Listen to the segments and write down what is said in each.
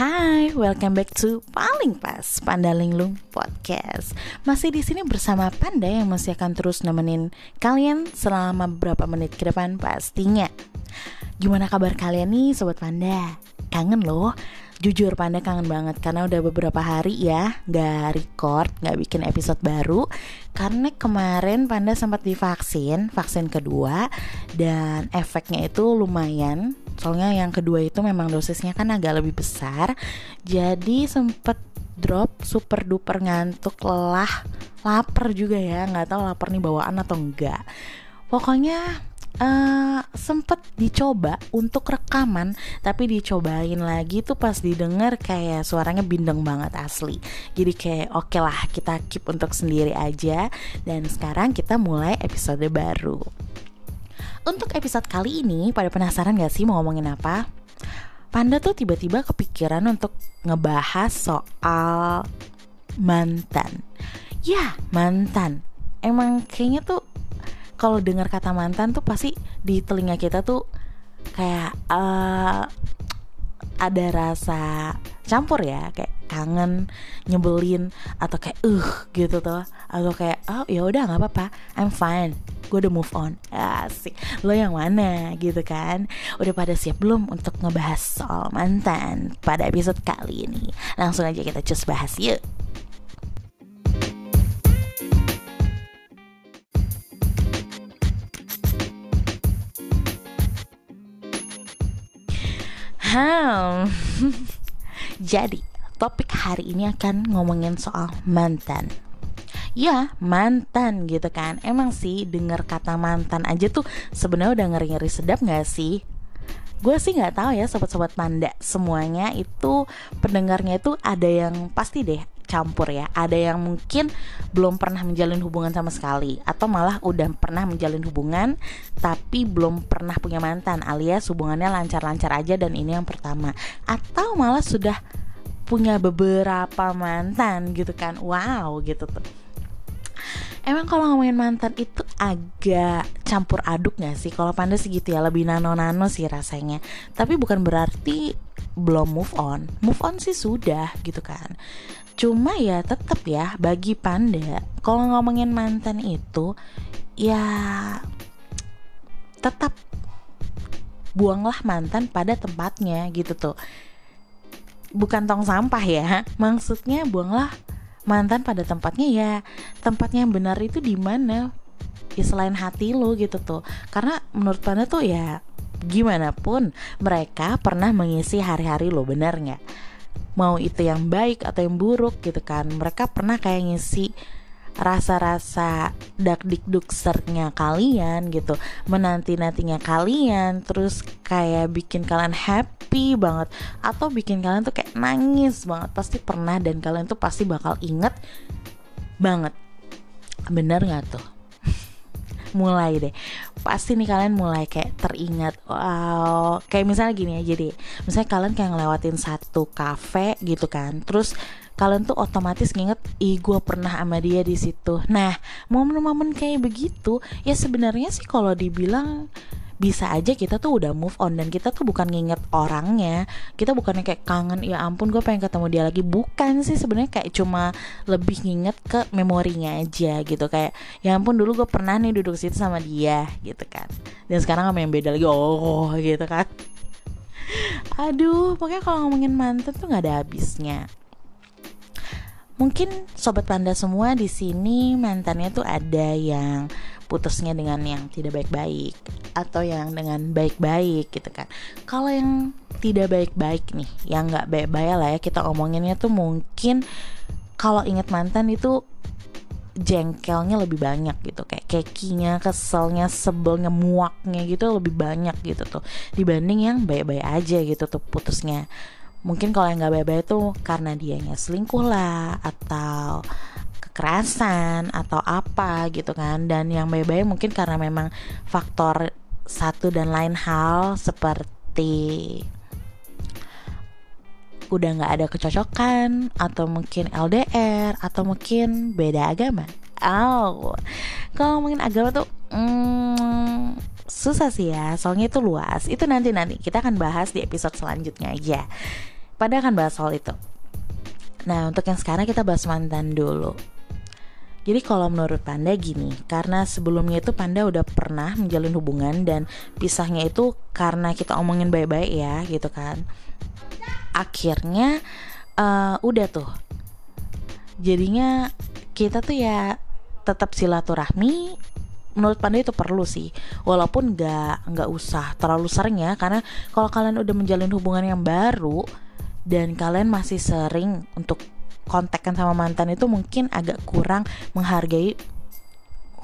Hai, welcome back to Paling Pas Panda Linglung Podcast. Masih di sini bersama Panda yang masih akan terus nemenin kalian selama beberapa menit ke depan pastinya. Gimana kabar kalian nih sobat Panda? Kangen loh. Jujur Panda kangen banget karena udah beberapa hari ya gak record, gak bikin episode baru. Karena kemarin Panda sempat divaksin, vaksin kedua Dan efeknya itu lumayan. Soalnya yang kedua itu memang dosisnya kan agak lebih besar. Jadi sempet drop super duper ngantuk lelah lapar juga ya. Nggak tahu lapar nih bawaan atau enggak pokoknya uh, sempet dicoba untuk rekaman tapi dicobain lagi tuh pas didengar kayak suaranya bindeng banget asli jadi kayak oke okay lah kita keep untuk sendiri aja dan sekarang kita mulai episode baru untuk episode kali ini, pada penasaran gak sih mau ngomongin apa? Panda tuh tiba-tiba kepikiran untuk ngebahas soal mantan. Ya, mantan. Emang kayaknya tuh kalau dengar kata mantan tuh pasti di telinga kita tuh kayak uh, ada rasa campur ya kayak kangen nyebelin atau kayak uh gitu tuh atau kayak oh ya udah nggak apa-apa I'm fine gue udah move on. Asik. Lo yang mana? Gitu kan? Udah pada siap belum untuk ngebahas soal mantan pada episode kali ini? Langsung aja kita cus bahas yuk Hmm. Jadi, topik hari ini akan ngomongin soal mantan. Ya, mantan gitu kan. Emang sih denger kata mantan aja tuh sebenarnya udah ngeri-ngeri sedap gak sih? Gue sih nggak tahu ya sobat-sobat panda semuanya itu pendengarnya itu ada yang pasti deh campur ya. Ada yang mungkin belum pernah menjalin hubungan sama sekali atau malah udah pernah menjalin hubungan tapi belum pernah punya mantan alias hubungannya lancar-lancar aja dan ini yang pertama. Atau malah sudah punya beberapa mantan gitu kan wow gitu tuh Emang kalau ngomongin mantan itu agak campur aduk gak sih? Kalau panda sih gitu ya, lebih nano-nano sih rasanya Tapi bukan berarti belum move on. Move on sih sudah gitu kan. Cuma ya tetap ya bagi panda Kalau ngomongin mantan itu Ya tetap buanglah mantan pada tempatnya gitu tuh. Bukan tong sampah ya maksudnya buanglah mantan pada tempatnya ya. Tempatnya yang benar itu di mana? Ya selain hati lo gitu tuh. Karena menurut panda tuh ya gimana pun mereka pernah mengisi hari-hari lo benar nggak? Mau itu yang baik atau yang buruk gitu kan mereka pernah kayak ngisi rasa-rasa dak dikduksernya kalian gitu menanti nantinya kalian terus kayak bikin kalian happy banget atau bikin kalian tuh kayak nangis banget pasti pernah dan kalian tuh pasti bakal inget banget. Bener nggak tuh? Mulai deh pasti nih kalian mulai kayak teringat wow. Kayak misalnya gini aja deh misalnya kalian kayak ngelewatin satu cafe gitu kan terus kalian tuh otomatis nginget ih gue pernah sama dia di situ. Nah momen-momen kayak begitu ya sebenarnya sih kalau dibilang bisa aja kita tuh udah move on dan kita tuh bukan nginget orangnya. Kita bukannya kayak kangen ya ampun gue pengen ketemu dia lagi. Bukan sih sebenarnya kayak cuma lebih nginget ke memorinya aja gitu. Kayak ya ampun dulu gue pernah nih duduk situ sama dia gitu kan. Dan sekarang sama yang beda lagi oh gitu kan. Aduh pokoknya kalau ngomongin mantan tuh nggak ada habisnya. Mungkin sobat panda semua di sini mantannya tuh ada yang putusnya dengan yang tidak baik-baik atau yang dengan baik-baik gitu kan. Kalau yang tidak baik-baik nih, yang nggak baik-baik lah ya kita omonginnya tuh mungkin kalau inget mantan itu jengkelnya lebih banyak gitu kayak kekinya, keselnya, sebelnya, muaknya gitu lebih banyak gitu tuh dibanding yang baik-baik aja gitu tuh putusnya mungkin kalau yang nggak baik-baik tuh karena dianya selingkuh lah atau kekerasan atau apa gitu kan dan yang baik-baik mungkin karena memang faktor satu dan lain hal seperti udah nggak ada kecocokan atau mungkin LDR atau mungkin beda agama. Oh, kalau ngomongin agama tuh hmm, susah sih ya, soalnya itu luas. Itu nanti nanti kita akan bahas di episode selanjutnya aja. Pada akan bahas soal itu. Nah, untuk yang sekarang kita bahas mantan dulu. Jadi kalau menurut Panda gini, karena sebelumnya itu Panda udah pernah menjalin hubungan dan pisahnya itu karena kita omongin baik-baik ya gitu kan. Akhirnya uh, udah tuh. Jadinya kita tuh ya tetap silaturahmi menurut Panda itu perlu sih walaupun nggak nggak usah terlalu sering ya karena kalau kalian udah menjalin hubungan yang baru dan kalian masih sering untuk kontakkan sama mantan itu mungkin agak kurang menghargai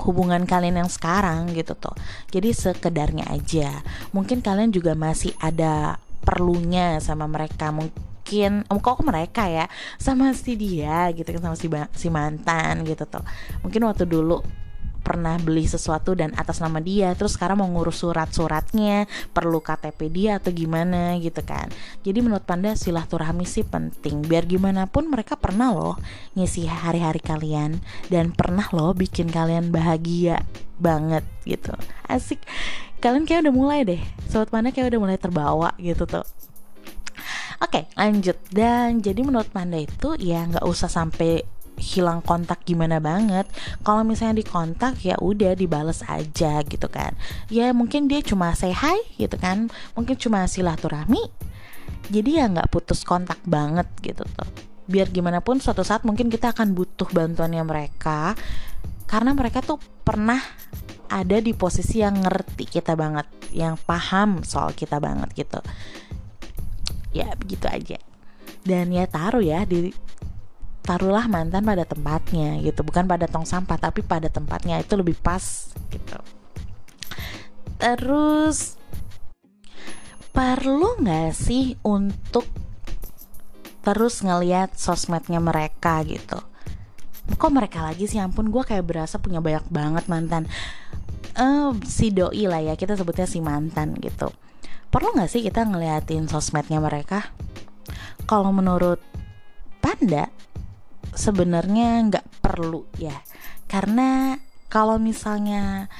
hubungan kalian yang sekarang gitu tuh jadi sekedarnya aja. Mungkin kalian juga masih ada perlunya sama mereka. Mungkin oh, kok mereka ya? Sama si dia gitu kan sama si si mantan gitu tuh mungkin waktu dulu pernah beli sesuatu dan atas nama dia terus sekarang mau ngurus surat-suratnya perlu KTP dia atau gimana gitu kan. Jadi menurut Panda silaturahmi sih penting. Biar gimana pun mereka pernah loh ngisi hari-hari kalian dan pernah loh bikin kalian bahagia banget gitu. Asik. Kalian kayak udah mulai deh. Sobat Panda kayak udah mulai terbawa gitu tuh. Oke lanjut. Dan jadi menurut Panda itu ya nggak usah sampai hilang kontak gimana banget. Kalau misalnya di kontak ya udah dibales aja gitu kan. Ya mungkin dia cuma say hi gitu kan. Mungkin cuma silaturahmi. Jadi ya nggak putus kontak banget gitu tuh. Biar gimana pun suatu saat mungkin kita akan butuh bantuannya mereka. Karena mereka tuh pernah ada di posisi yang ngerti kita banget. Yang paham soal kita banget gitu. Ya begitu aja. Dan ya taruh ya di taruhlah mantan pada tempatnya gitu. Bukan pada tong sampah tapi pada tempatnya. Itu lebih pas gitu. Terus perlu nggak sih untuk terus ngeliat sosmednya mereka gitu? Kok mereka lagi sih? Ampun gue kayak berasa punya banyak banget mantan. Uh, si doi lah ya kita sebutnya si mantan gitu. Perlu nggak sih kita ngeliatin sosmednya mereka? Kalau menurut panda sebenarnya nggak perlu ya. Karena kalau misalnya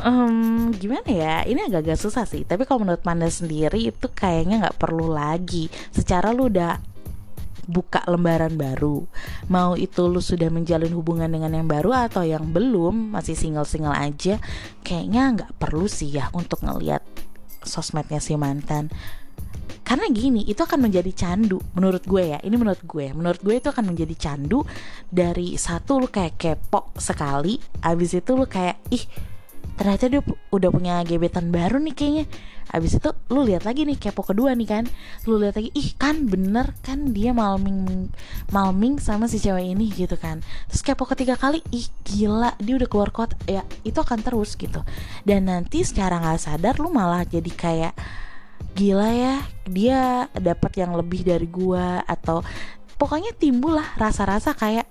um, gimana ya ini agak-agak susah sih. Tapi kalau menurut Panda sendiri itu kayaknya nggak perlu lagi. Secara lu udah buka lembaran baru mau itu lu sudah menjalin hubungan dengan yang baru atau yang belum masih single-single aja kayaknya nggak perlu sih ya untuk ngelihat sosmednya si mantan karena gini itu akan menjadi candu menurut gue ya. Ini menurut gue menurut gue itu akan menjadi candu dari satu lu kayak kepo sekali abis itu lu kayak ih ternyata dia udah punya gebetan baru nih kayaknya. Abis itu lu lihat lagi nih kepo kedua nih kan lu lihat lagi ih kan bener kan dia malming malming sama si cewek ini gitu kan. Terus kepo ketiga kali ih gila dia udah keluar kota ya itu akan terus gitu. Dan nanti secara nggak sadar lu malah jadi kayak gila ya dia dapat yang lebih dari gua atau pokoknya timbul lah rasa-rasa kayak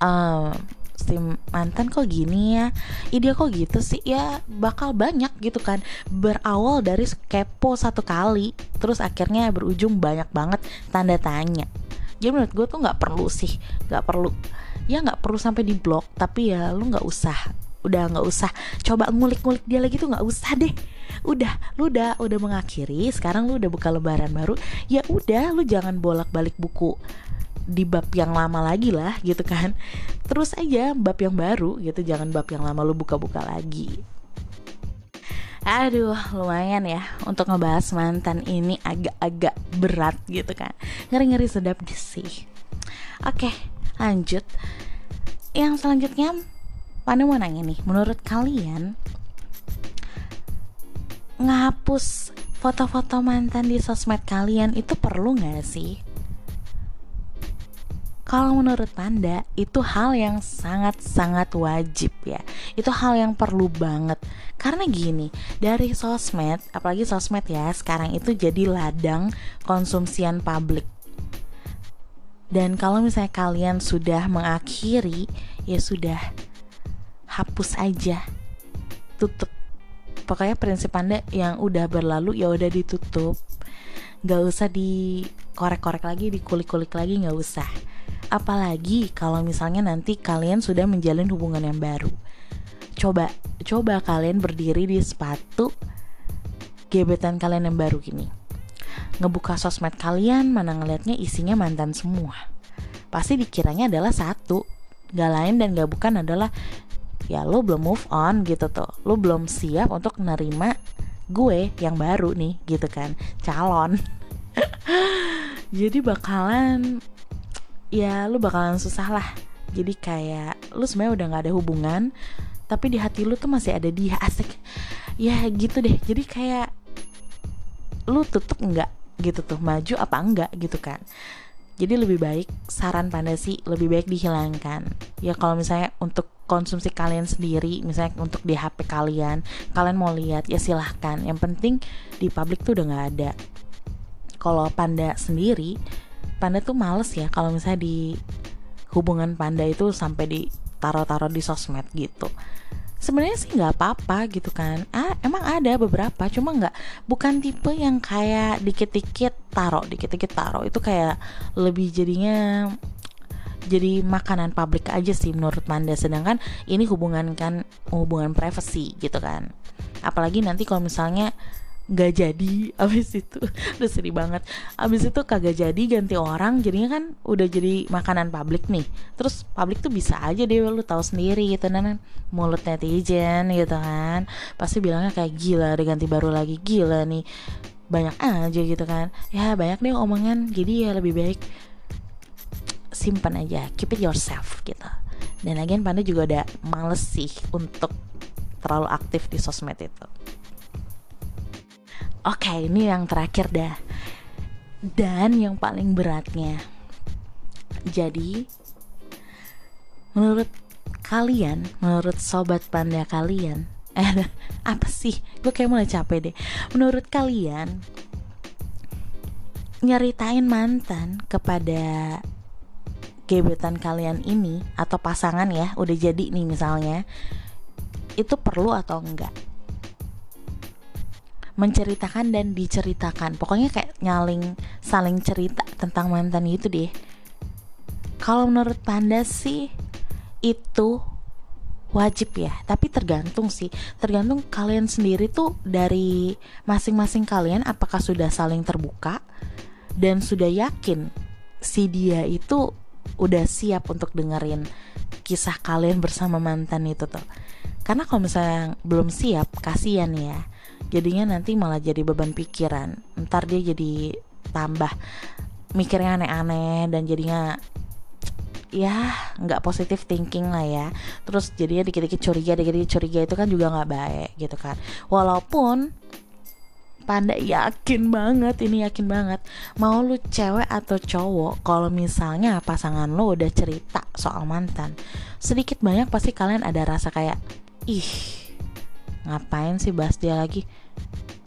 um, si mantan kok gini ya? Ide kok gitu sih? Ya bakal banyak gitu kan. Berawal dari kepo satu kali terus akhirnya berujung banyak banget tanda tanya. Jadi menurut gue tuh nggak perlu sih nggak perlu. Ya nggak perlu sampai di blok tapi ya lu nggak usah udah nggak usah coba ngulik-ngulik dia lagi tuh nggak usah deh. Udah lu udah udah mengakhiri sekarang lu udah buka lebaran baru ya udah lu jangan bolak-balik buku di bab yang lama lagi lah gitu kan. Terus aja bab yang baru gitu jangan bab yang lama lu buka-buka lagi. Aduh lumayan ya untuk ngebahas mantan ini agak-agak berat gitu kan. Ngeri-ngeri sedap sih. Oke lanjut. Yang selanjutnya Panda mau nanya nih, menurut kalian ngapus foto-foto mantan di sosmed kalian itu perlu nggak sih? Kalau menurut Panda itu hal yang sangat-sangat wajib ya. Itu hal yang perlu banget. Karena gini, dari sosmed, apalagi sosmed ya Sekarang itu jadi ladang konsumsian publik. Dan kalau misalnya kalian sudah mengakhiri Ya sudah, hapus aja. Tutup. Pokoknya prinsip anda yang udah berlalu ya udah ditutup. Nggak usah dikorek-korek lagi dikulik-kulik lagi nggak usah. Apalagi kalau misalnya nanti kalian sudah menjalin hubungan yang baru. Coba coba kalian berdiri di sepatu gebetan kalian yang baru gini ngebuka sosmed kalian mana ngelihatnya isinya mantan semua. Pasti dikiranya adalah satu. Gak lain dan gak bukan adalah ya lo belum move on gitu tuh. Lo belum siap untuk nerima gue yang baru nih gitu kan. Calon. Jadi bakalan ya lo bakalan susah lah. Jadi kayak lu sebenarnya udah nggak ada hubungan tapi di hati lu tuh masih ada dia asik. Ya gitu deh. Jadi kayak lu tutup enggak gitu tuh maju apa enggak gitu kan. Jadi lebih baik saran pada sih lebih baik dihilangkan. Ya kalau misalnya untuk konsumsi kalian sendiri misalnya untuk di HP kalian kalian mau lihat ya silahkan. Yang penting di publik tuh udah nggak ada. Kalau panda sendiri panda tuh males ya kalau misalnya di hubungan panda itu sampai ditaruh-taruh di sosmed gitu. Sebenarnya sih nggak apa-apa gitu kan. Ah emang ada beberapa cuma nggak bukan tipe yang kayak dikit-dikit taruh dikit-dikit taruh. Itu kayak lebih jadinya jadi makanan publik aja sih menurut Panda sedangkan ini hubungan kan hubungan privacy gitu kan. Apalagi nanti kalau misalnya nggak jadi abis itu udah sedih banget. Abis itu kagak jadi ganti orang jadinya kan udah jadi makanan publik nih. Terus publik tuh bisa aja deh lu tahu sendiri gitu kan mulut netizen gitu kan. Pasti bilangnya kayak gila ada ganti baru lagi gila nih. Banyak aja gitu kan. Ya banyak deh omongan. Jadi ya lebih baik simpan aja keep it yourself gitu dan lagian Panda juga udah males sih untuk terlalu aktif di sosmed itu Oke, ini yang terakhir dah. Dan yang paling beratnya. Jadi, menurut kalian, menurut sobat panda kalian, eh apa sih? Gue kayak mulai capek deh. Menurut kalian, nyeritain mantan kepada gebetan kalian ini atau pasangan ya, udah jadi nih misalnya, itu perlu atau enggak? menceritakan dan diceritakan. Pokoknya kayak nyaling saling cerita tentang mantan itu deh. Kalau menurut panda sih itu wajib ya. Tapi tergantung sih. Tergantung kalian sendiri tuh dari masing-masing kalian apakah sudah saling terbuka dan sudah yakin si dia itu udah siap untuk dengerin kisah kalian bersama mantan itu tuh. Karena kalau misalnya belum siap kasihan ya. Jadinya nanti malah jadi beban pikiran. Ntar dia jadi tambah mikirnya aneh-aneh dan jadinya ya nggak positif thinking lah ya. Terus jadinya dikit-dikit curiga dikit-dikit curiga itu kan juga nggak baik gitu kan. Walaupun panda yakin banget ini yakin banget. Mau lu cewek atau cowok kalau misalnya pasangan lo udah cerita soal mantan sedikit banyak pasti kalian ada rasa kayak ih ngapain sih bahas dia lagi?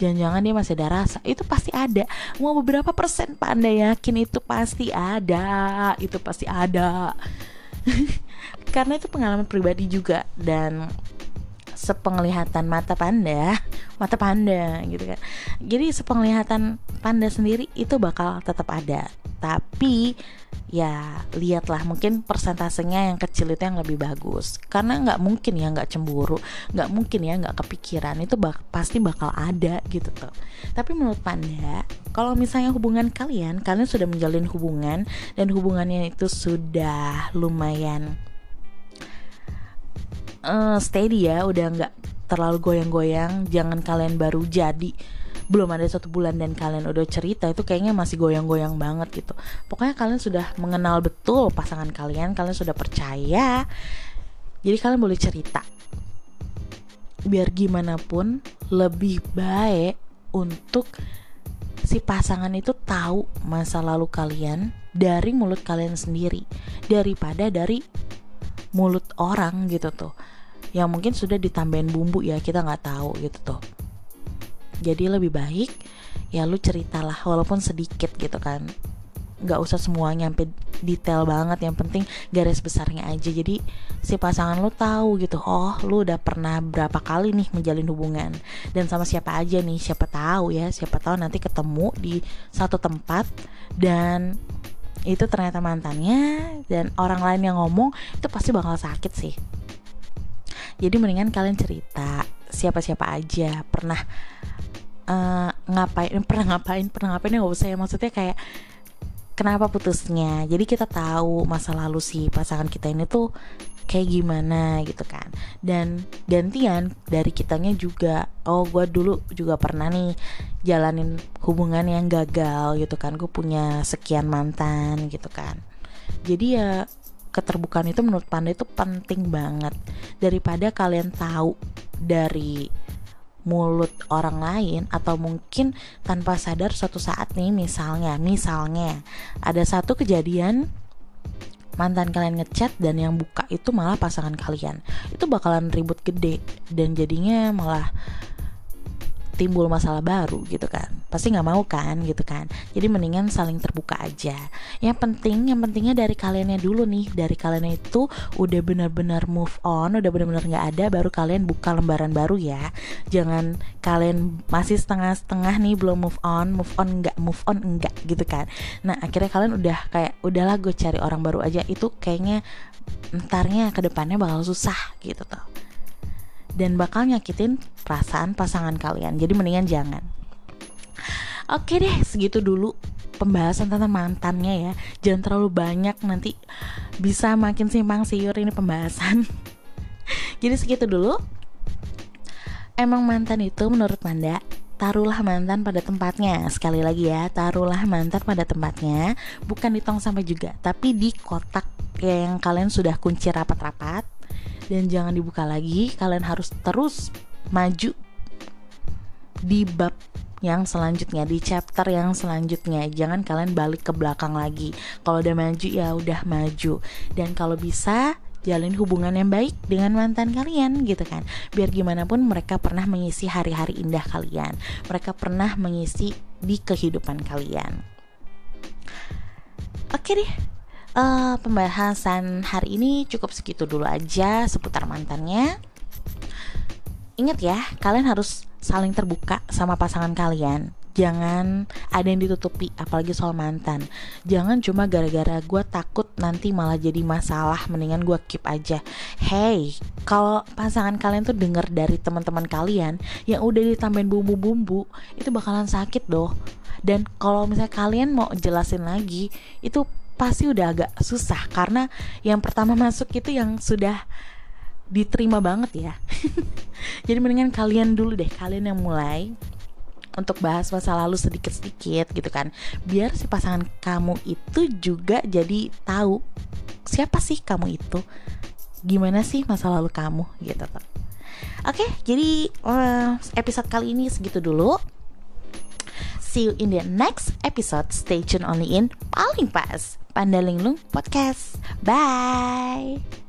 Jangan-jangan dia masih ada rasa. Itu pasti ada. Mau beberapa persen panda yakin itu pasti ada. Itu pasti ada. Karena itu pengalaman pribadi juga dan sepenglihatan mata panda mata panda gitu kan. Jadi sepenglihatan panda sendiri itu bakal tetap ada. Tapi ya lihatlah mungkin persentasenya yang kecil itu yang lebih bagus. Karena nggak mungkin ya nggak cemburu nggak mungkin ya nggak kepikiran itu bak pasti bakal ada gitu tuh. Tapi menurut panda kalau misalnya hubungan kalian kalian sudah menjalin hubungan dan hubungannya itu sudah lumayan uh, steady ya udah nggak terlalu goyang-goyang jangan kalian baru jadi. Belum ada satu bulan dan kalian udah cerita itu kayaknya masih goyang-goyang banget gitu. Pokoknya kalian sudah mengenal betul pasangan kalian kalian sudah percaya. Jadi kalian boleh cerita. Biar gimana pun lebih baik untuk si pasangan itu tahu masa lalu kalian dari mulut kalian sendiri daripada dari mulut orang gitu tuh yang mungkin sudah ditambahin bumbu ya kita nggak tahu gitu tuh. Jadi lebih baik ya lu ceritalah walaupun sedikit gitu kan. Nggak usah semuanya sampai detail banget yang penting garis besarnya aja. Jadi si pasangan lu tahu gitu oh lu udah pernah berapa kali nih menjalin hubungan. Dan sama siapa aja nih siapa tahu ya siapa tahu nanti ketemu di satu tempat. Dan itu ternyata mantannya dan orang lain yang ngomong itu pasti bakal sakit sih jadi mendingan kalian cerita siapa-siapa aja. Pernah uh, ngapain pernah ngapain pernah ngapain nggak usah ya. Maksudnya kayak kenapa putusnya? Jadi kita tahu masa lalu si pasangan kita ini tuh kayak gimana gitu kan. Dan gantian dari kitanya juga oh gue dulu juga pernah nih jalanin hubungan yang gagal gitu kan. Gue punya sekian mantan gitu kan. Jadi ya keterbukaan itu menurut Panda itu penting banget. Daripada kalian tahu dari mulut orang lain atau mungkin tanpa sadar suatu saat nih misalnya misalnya ada satu kejadian mantan kalian ngechat dan yang buka itu malah pasangan kalian. Itu bakalan ribut gede dan jadinya malah timbul masalah baru gitu kan. Pasti nggak mau kan gitu kan. Jadi mendingan saling terbuka aja. Yang penting yang pentingnya dari kaliannya dulu nih. Dari kalian itu udah benar-benar move on udah benar-benar nggak ada baru kalian buka lembaran baru ya. Jangan kalian masih setengah-setengah nih belum move on move on nggak move on enggak gitu kan. Nah akhirnya kalian udah kayak udahlah gue cari orang baru aja. Itu kayaknya entarnya ke depannya bakal susah gitu tuh dan bakal nyakitin perasaan pasangan kalian. Jadi mendingan jangan. Oke deh, segitu dulu pembahasan tentang mantannya ya. Jangan terlalu banyak nanti bisa makin simpang siur ini pembahasan. Jadi segitu dulu. Emang mantan itu menurut Manda taruhlah mantan pada tempatnya sekali lagi ya taruhlah mantan pada tempatnya bukan di tong sampah juga tapi di kotak yang kalian sudah kunci rapat-rapat dan jangan dibuka lagi kalian harus terus maju di bab yang selanjutnya di chapter yang selanjutnya. Jangan kalian balik ke belakang lagi. Kalau udah maju ya udah maju. Dan kalau bisa jalin hubungan yang baik dengan mantan kalian gitu kan. Biar gimana pun mereka pernah mengisi hari-hari indah kalian. Mereka pernah mengisi di kehidupan kalian. Oke deh uh, pembahasan hari ini cukup segitu dulu aja seputar mantannya. Ingat ya, kalian harus saling terbuka sama pasangan kalian. Jangan ada yang ditutupi, apalagi soal mantan. Jangan cuma gara-gara gue takut nanti malah jadi masalah, mendingan gue keep aja. Hey, kalau pasangan kalian tuh denger dari teman-teman kalian yang udah ditambahin bumbu-bumbu, itu bakalan sakit doh. Dan kalau misalnya kalian mau jelasin lagi, itu pasti udah agak susah karena yang pertama masuk itu yang sudah diterima banget ya. Jadi mendingan kalian dulu deh, kalian yang mulai untuk bahas masa lalu sedikit-sedikit gitu kan. Biar si pasangan kamu itu juga jadi tahu siapa sih kamu itu. Gimana sih masa lalu kamu gitu. Oke, jadi uh, episode kali ini segitu dulu. See you in the next episode. Stay tune only in Paling Pas. Pandalinglung Podcast. Bye.